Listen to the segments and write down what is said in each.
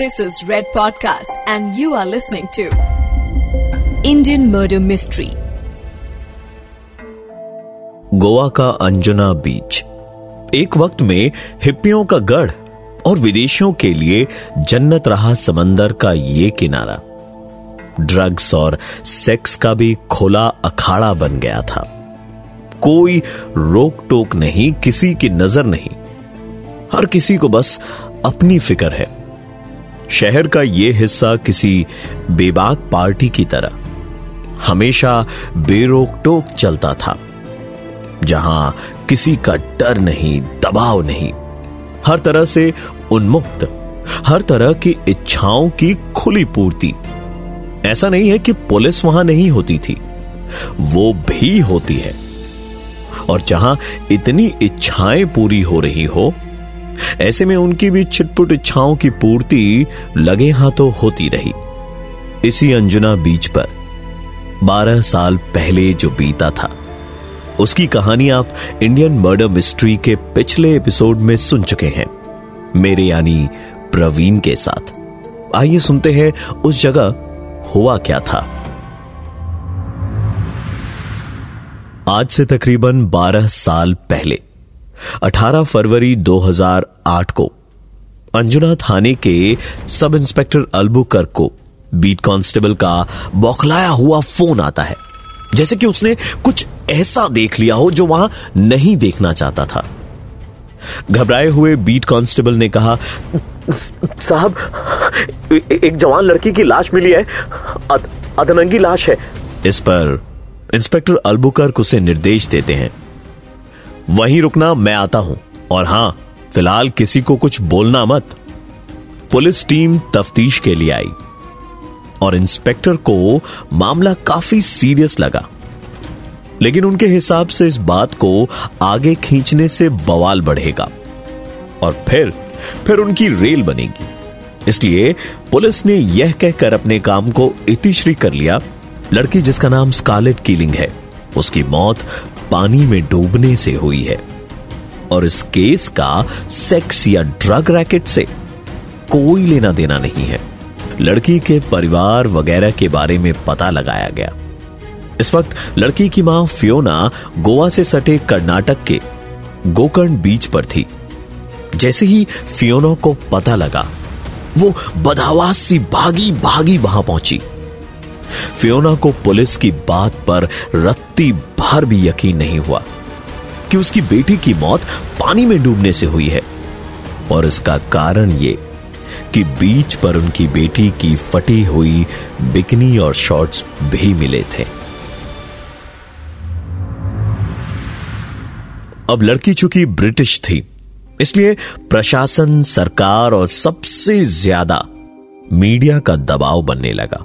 This is Red Podcast, and you are listening to Indian Murder Mystery. Goa का अंजुना बीच। एक वक्त में हिप्पियों का गढ़ और विदेशियों के लिए जन्नत रहा समंदर का ये किनारा। ड्रग्स और सेक्स का भी खुला अखाड़ा बन गया था। कोई रोक टोक नहीं किसी की नज़र नहीं। हर किसी को बस अपनी फ़िक्र है। शहर का यह हिस्सा किसी बेबाक पार्टी की तरह हमेशा बेरोक टोक चलता था, जहाँ किसी का डर नहीं, दबाव नहीं। हर तरह से उन्मुक्त, हर तरह की इच्छाओं की खुली पूर्ति। ऐसा नहीं है कि पुलिस वहाँ नहीं होती थी, वो भी होती है। और जहाँ इतनी इच्छाएँ पूरी हो रही हो ऐसे में उनकी भी छिटपुट इच्छाओं की पूर्ति लगे हाथों होती रही। इसी अंजुना बीच पर, बारह साल पहले जो बीता था, उसकी कहानी आप इंडियन मर्डर मिस्ट्री के पिछले एपिसोड में सुन चुके हैं। मेरे यानी प्रवीण के साथ। आइए सुनते हैं उस जगह हुआ क्या था। आज से तकरीबन 12 साल पहले 18 फरवरी 2008 को। अंजुना थाने के सब इंस्पेक्टर अल्बुकर को बीट कांस्टेबल का बौखलाया हुआ फ़ोन आता है जैसे कि उसने कुछ ऐसा देख लिया हो जो वहाँ नहीं देखना चाहता था। घबराए हुए बीट कांस्टेबल ने कहा साहब एक जवान लड़की की लाश मिली है। अद, अधनंगी लाश है। इस पर इंस्पेक्टर अल्बुकर्क उसे निर्देश देते हैं। वहीं रुकना मैं आता हूँ। और हाँ, फ़िलहाल किसी को कुछ बोलना मत। पुलिस टीम तफ्तीश के लिए आई। और इंस्पेक्टर को मामला काफ़ी सीरियस लगा। लेकिन उनके हिसाब से इस बात को आगे खींचने से बवाल बढ़ेगा। और फिर फिर उनकी रेल बनेगी। इसलिए पुलिस ने यह कहकर अपने काम को इतिश्री कर लिया। लड़की जिसका नाम स्कारलेट कीलिंग है, उसकी मौत पानी में डूबने से हुई है और इस केस का सेक्स या ड्रग रैकेट से कोई लेना देना नहीं है। लड़की के परिवार वगैरह के बारे में पता लगाया गया। इस वक्त लड़की की माँ फियोना गोवा से सटे कर्नाटक के गोकर्ण बीच पर थी। जैसे ही फियोना को पता लगा, वो बदहवास सी भागी भागी वहाँ पहुँची। फियोना को पुलिस की बात पर रत्ती भर भी यकीन नहीं हुआ कि उसकी बेटी की मौत पानी में डूबने से हुई है। और इसका कारण ये कि बीच पर उनकी बेटी की फटी हुई बिकनी और शॉर्ट्स भी मिले थे। अब लड़की चूँकि ब्रिटिश थी, इसलिए प्रशासन, सरकार और सबसे ज़्यादा मीडिया का दबाव बनने लगा।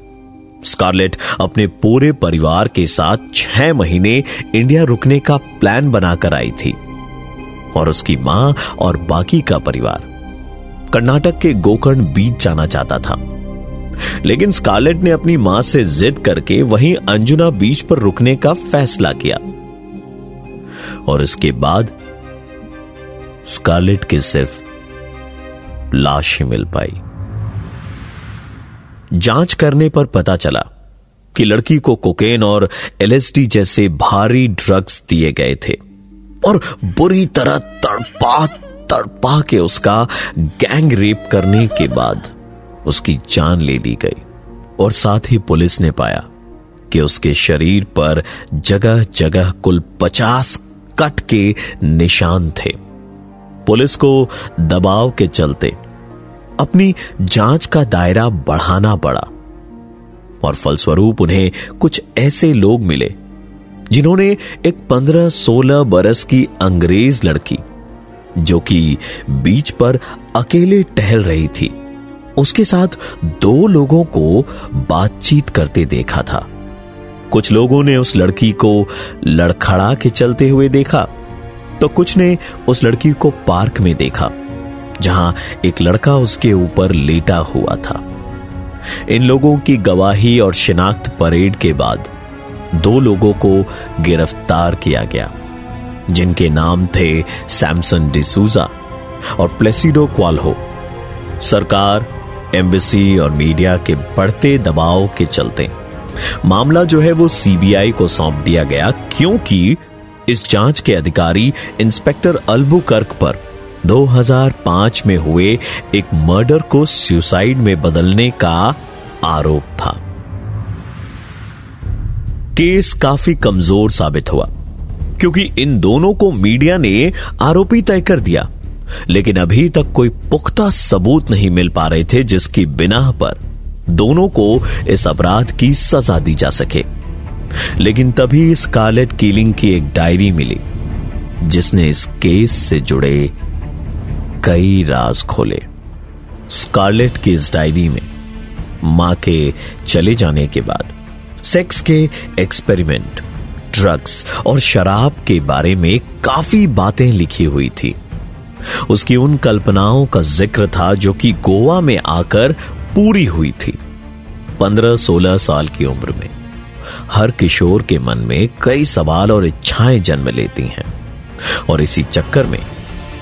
स्कारलेट अपने पूरे परिवार के साथ छह महीने इंडिया रुकने का प्लान बनाकर आई थी और उसकी माँ और बाकी का परिवार कर्नाटक के गोकर्ण बीच जाना चाहता था। लेकिन स्कारलेट ने अपनी माँ से जिद करके वहीं अंजुना बीच पर रुकने का फैसला किया। और इसके बाद स्कारलेट की सिर्फ़ लाश ही मिल पाई। जाँच करने पर पता चला कि लड़की को कोकेन और एलएसडी जैसे भारी ड्रग्स दिए गए थे और बुरी तरह तड़पा तड़पा के उसका गैंग रेप करने के बाद उसकी जान ले ली गई और साथ ही पुलिस ने पाया कि उसके शरीर पर जगह जगह कुल पचास कट के निशान थे। पुलिस को दबाव के चलते अपनी जाँच का दायरा बढ़ाना पड़ा। और फलस्वरूप उन्हें कुछ ऐसे लोग मिले, जिन्होंने एक पंद्रह सोलह बरस की अंग्रेज़ लड़की, जो कि बीच पर अकेले टहल रही थी, उसके साथ दो लोगों को बातचीत करते देखा था। कुछ लोगों ने उस लड़की को लड़खड़ा के चलते हुए देखा तो कुछ ने उस लड़की को पार्क में देखा। जहाँ एक लड़का उसके ऊपर लेटा हुआ था। इन लोगों की गवाही और शिनाख्त परेड के बाद दो लोगों को गिरफ़्तार किया गया, जिनके नाम थे सैमसन डिसूजा और प्लेसिडो क्वाल्हो। सरकार, एम्बेसी और मीडिया के बढ़ते दबाव के चलते मामला जो है वो सीबीआई को सौंप दिया गया, क्योंकि इस जाँच के अधिकारी इंस्पेक्टर अल्बुकर्क पर 2005 में हुए एक मर्डर को सुसाइड में बदलने का आरोप था। केस काफ़ी कमज़ोर साबित हुआ, क्योंकि इन दोनों को मीडिया ने आरोपी तय कर दिया। लेकिन अभी तक कोई पुख्ता सबूत नहीं मिल पा रहे थे जिसकी बिना पर दोनों को इस अपराध की सजा दी जा सके। लेकिन तभी स्कारलेट कीलिंग की एक डायरी मिली, जिसने इस केस से जुड़े कई राज खोले। स्कारलेट की इस डायरी में माँ के चले जाने के बाद, सेक्स के एक्सपेरिमेंट, ड्रग्स और शराब के बारे में काफ़ी बातें लिखी हुई थी। उसकी उन कल्पनाओं का ज़िक्र था जो कि गोवा में आकर पूरी हुई थी। पंद्रह सोलह साल की उम्र में हर किशोर के मन में कई सवाल और इच्छाएँ जन्म लेती हैं और इसी चक्कर में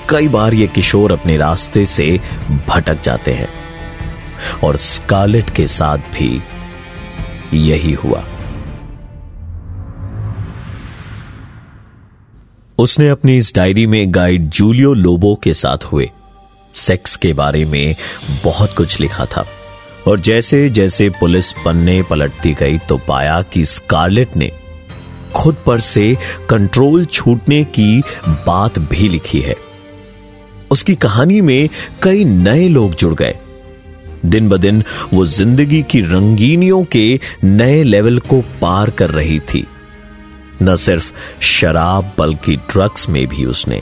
कई बार ये किशोर अपने रास्ते से भटक जाते हैं और स्कारलेट के साथ भी यही हुआ। उसने अपनी इस डायरी में गाइड जूलियो लोबो के साथ हुए। सेक्स के बारे में बहुत कुछ लिखा था। और जैसे जैसे पुलिस पन्ने पलटती गई तो पाया कि स्कारलेट ने खुद पर से कंट्रोल छूटने की बात भी लिखी है। उसकी कहानी में कई नए लोग जुड़ गए। दिन ब दिन वो ज़िंदगी की रंगीनियों के नए लेवल को पार कर रही थी। न सिर्फ़ शराब बल्कि ड्रग्स में भी उसने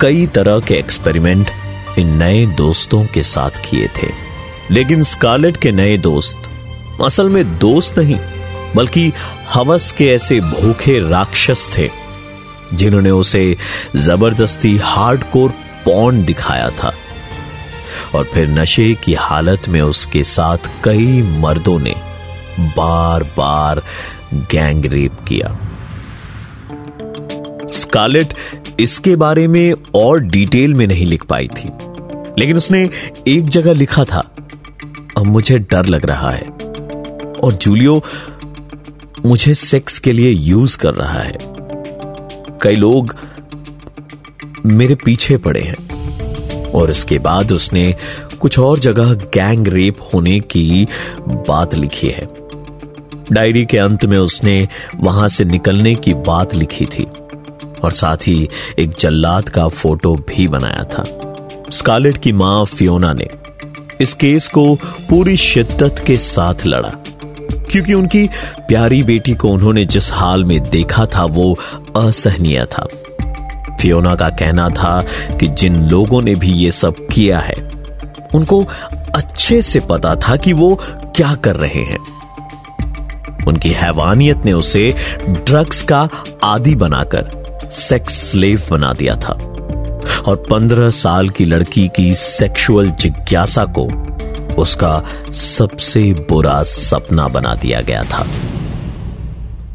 कई तरह के एक्सपेरिमेंट इन नए दोस्तों के साथ किए थे। लेकिन स्कारलेट के नए दोस्त असल में दोस्त नहीं, बल्कि हवस के ऐसे भूखे राक्षस थे, जिन्होंने उसे ज़बरदस्ती हार्डकोर पौन दिखाया था। और फिर नशे की हालत में उसके साथ कई मर्दों ने बार बार गैंग रेप किया। स्कारलेट इसके बारे में और डिटेल में नहीं लिख पाई थी, लेकिन उसने एक जगह लिखा था, अब मुझे डर लग रहा है, और जूलियो मुझे सेक्स के लिए यूज़ कर रहा है। कई लोग मेरे पीछे पड़े हैं। और इसके बाद उसने कुछ और जगह गैंग रेप होने की बात लिखी है। डायरी के अंत में उसने वहाँ से निकलने की बात लिखी थी। और साथ ही एक जल्लाद का फ़ोटो भी बनाया था। स्कारलेट की माँ फियोना ने इस केस को पूरी शिद्दत के साथ लड़ा। क्योंकि उनकी प्यारी बेटी को उन्होंने जिस हाल में देखा था, वो असहनीय था। फियोना का कहना था कि जिन लोगों ने भी ये सब किया है, उनको अच्छे से पता था कि वो क्या कर रहे हैं। उनकी हैवानियत ने उसे ड्रग्स का आदि बनाकर सेक्स स्लेव बना दिया था। और पंद्रह साल की लड़की की सेक्सुअल जिज्ञासा को उसका सबसे बुरा सपना बना दिया गया था।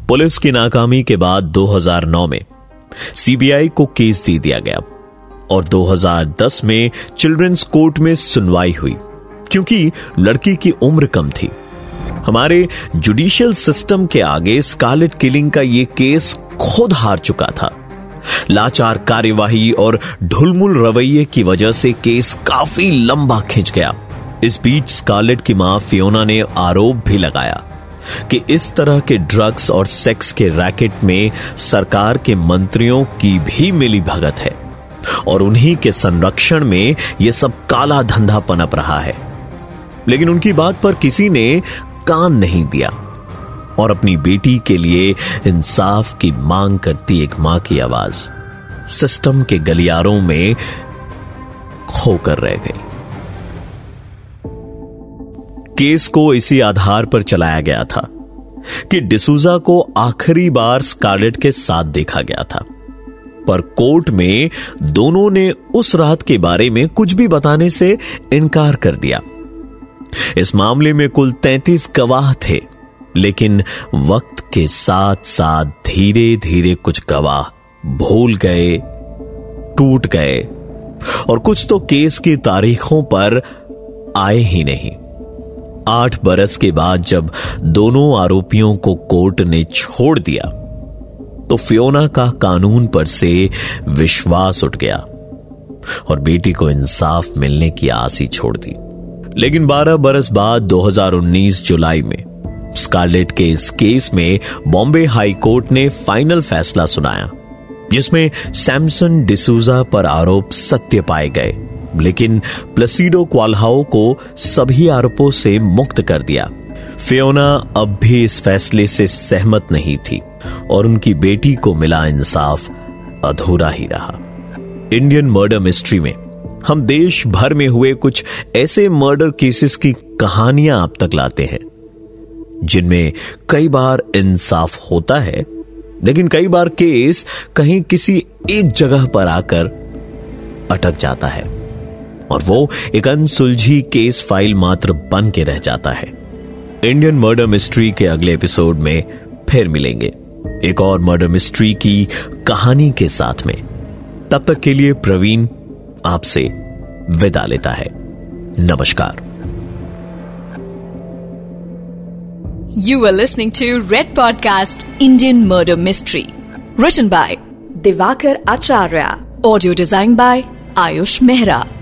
पुलिस की नाकामी के बाद 2009 में सीबीआई को केस दे दिया गया। और 2010 में चिल्ड्रंस कोर्ट में सुनवाई हुई, क्योंकि लड़की की उम्र कम थी। हमारे जुडिशियल सिस्टम के आगे स्कारलेट किलिंग का यह केस खुद हार चुका था। लाचार कार्यवाही और ढुलमुल रवैये की वजह से केस काफ़ी लंबा खिंच गया। इस बीच स्कारलेट की माँ फियोना ने आरोप भी लगाया। कि इस तरह के ड्रग्स और सेक्स के रैकेट में सरकार के मंत्रियों की भी मिली भगत है और उन्हीं के संरक्षण में यह सब काला धंधा पनप रहा है। लेकिन उनकी बात पर किसी ने कान नहीं दिया और अपनी बेटी के लिए इंसाफ की मांग करती एक माँ की आवाज़। सिस्टम के गलियारों में खोकर रह गई। केस को इसी आधार पर चलाया गया था कि डिसूजा को आखिरी बार स्कारलेट के साथ देखा गया था। पर कोर्ट में दोनों ने उस रात के बारे में कुछ भी बताने से इनकार कर दिया। इस मामले में कुल 33 गवाह थे, लेकिन वक्त के साथ साथ धीरे धीरे कुछ गवाह भूल गए, टूट गए, और कुछ तो केस की तारीखों पर आए ही नहीं। आठ बरस के बाद जब दोनों आरोपियों को कोर्ट ने छोड़ दिया तो फियोना का कानून पर से विश्वास उठ गया और बेटी को इंसाफ मिलने की आस ही छोड़ दी। लेकिन 12 बरस बाद 2019 जुलाई में स्कारलेट के इस केस में बॉम्बे हाई कोर्ट ने फाइनल फैसला सुनाया, जिसमें सैमसन डिसूजा पर आरोप सत्य पाए गए। लेकिन प्लसीडो क्वालहाओ को सभी आरोपों से मुक्त कर दिया। फियोना अब भी इस फैसले से सहमत नहीं थी और उनकी बेटी को मिला इंसाफ, अधूरा ही रहा। इंडियन मर्डर मिस्ट्री में, हम देश भर में हुए कुछ ऐसे मर्डर केसेस की कहानियाँ आप तक लाते हैं, जिनमें कई बार इंसाफ होता है, लेकिन कई बार केस कहीं किसी एक जगह पर आकर अटक जाता है। और वो एक अनसुलझी केस फ़ाइल मात्र बन के रह जाता है। इंडियन मर्डर मिस्ट्री के अगले एपिसोड में फिर मिलेंगे। एक और मर्डर मिस्ट्री की कहानी के साथ में। तब तक के लिए प्रवीण आपसे विदा लेता है। नमस्कार। You are listening to red podcast Indian murder mystery Written by Divakar Acharya audio design by Ayush Mehra.